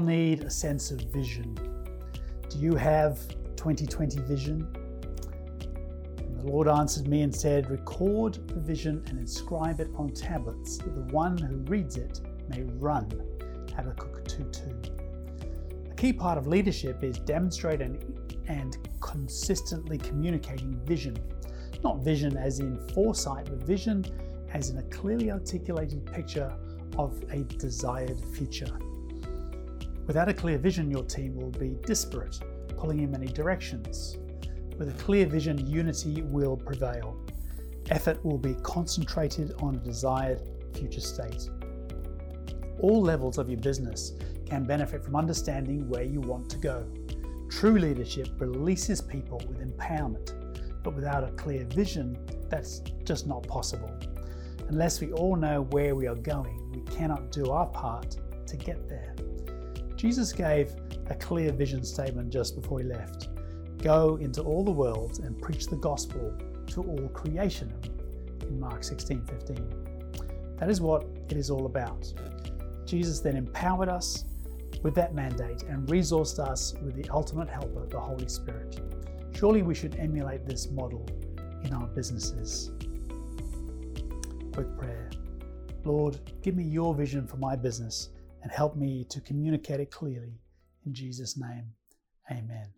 need a sense of vision. Do you have 2020 vision? And the Lord answered me and said, Record the vision and inscribe it on tablets, that the one who reads it may run. Habakkuk 2:2. A key part of leadership is demonstrating and consistently communicating vision. Not vision as in foresight, but vision as in a clearly articulated picture of a desired future. Without a clear vision, your team will be disparate, pulling in many directions. With a clear vision, unity will prevail. Effort will be concentrated on a desired future state. All levels of your business can benefit from understanding where you want to go. True leadership releases people with empowerment, but without a clear vision, that's just not possible. Unless we all know where we are going, we cannot do our part to get there. Jesus gave a clear vision statement just before he left Go into all the world and preach the gospel to all creation in Mark 16 15. That is what it is all about. Jesus then empowered us with that mandate and resourced us with the ultimate helper, the Holy Spirit. Surely we should emulate this model in our businesses. Quick prayer. Lord, give me your vision for my business and help me to communicate it clearly. In Jesus' name, amen.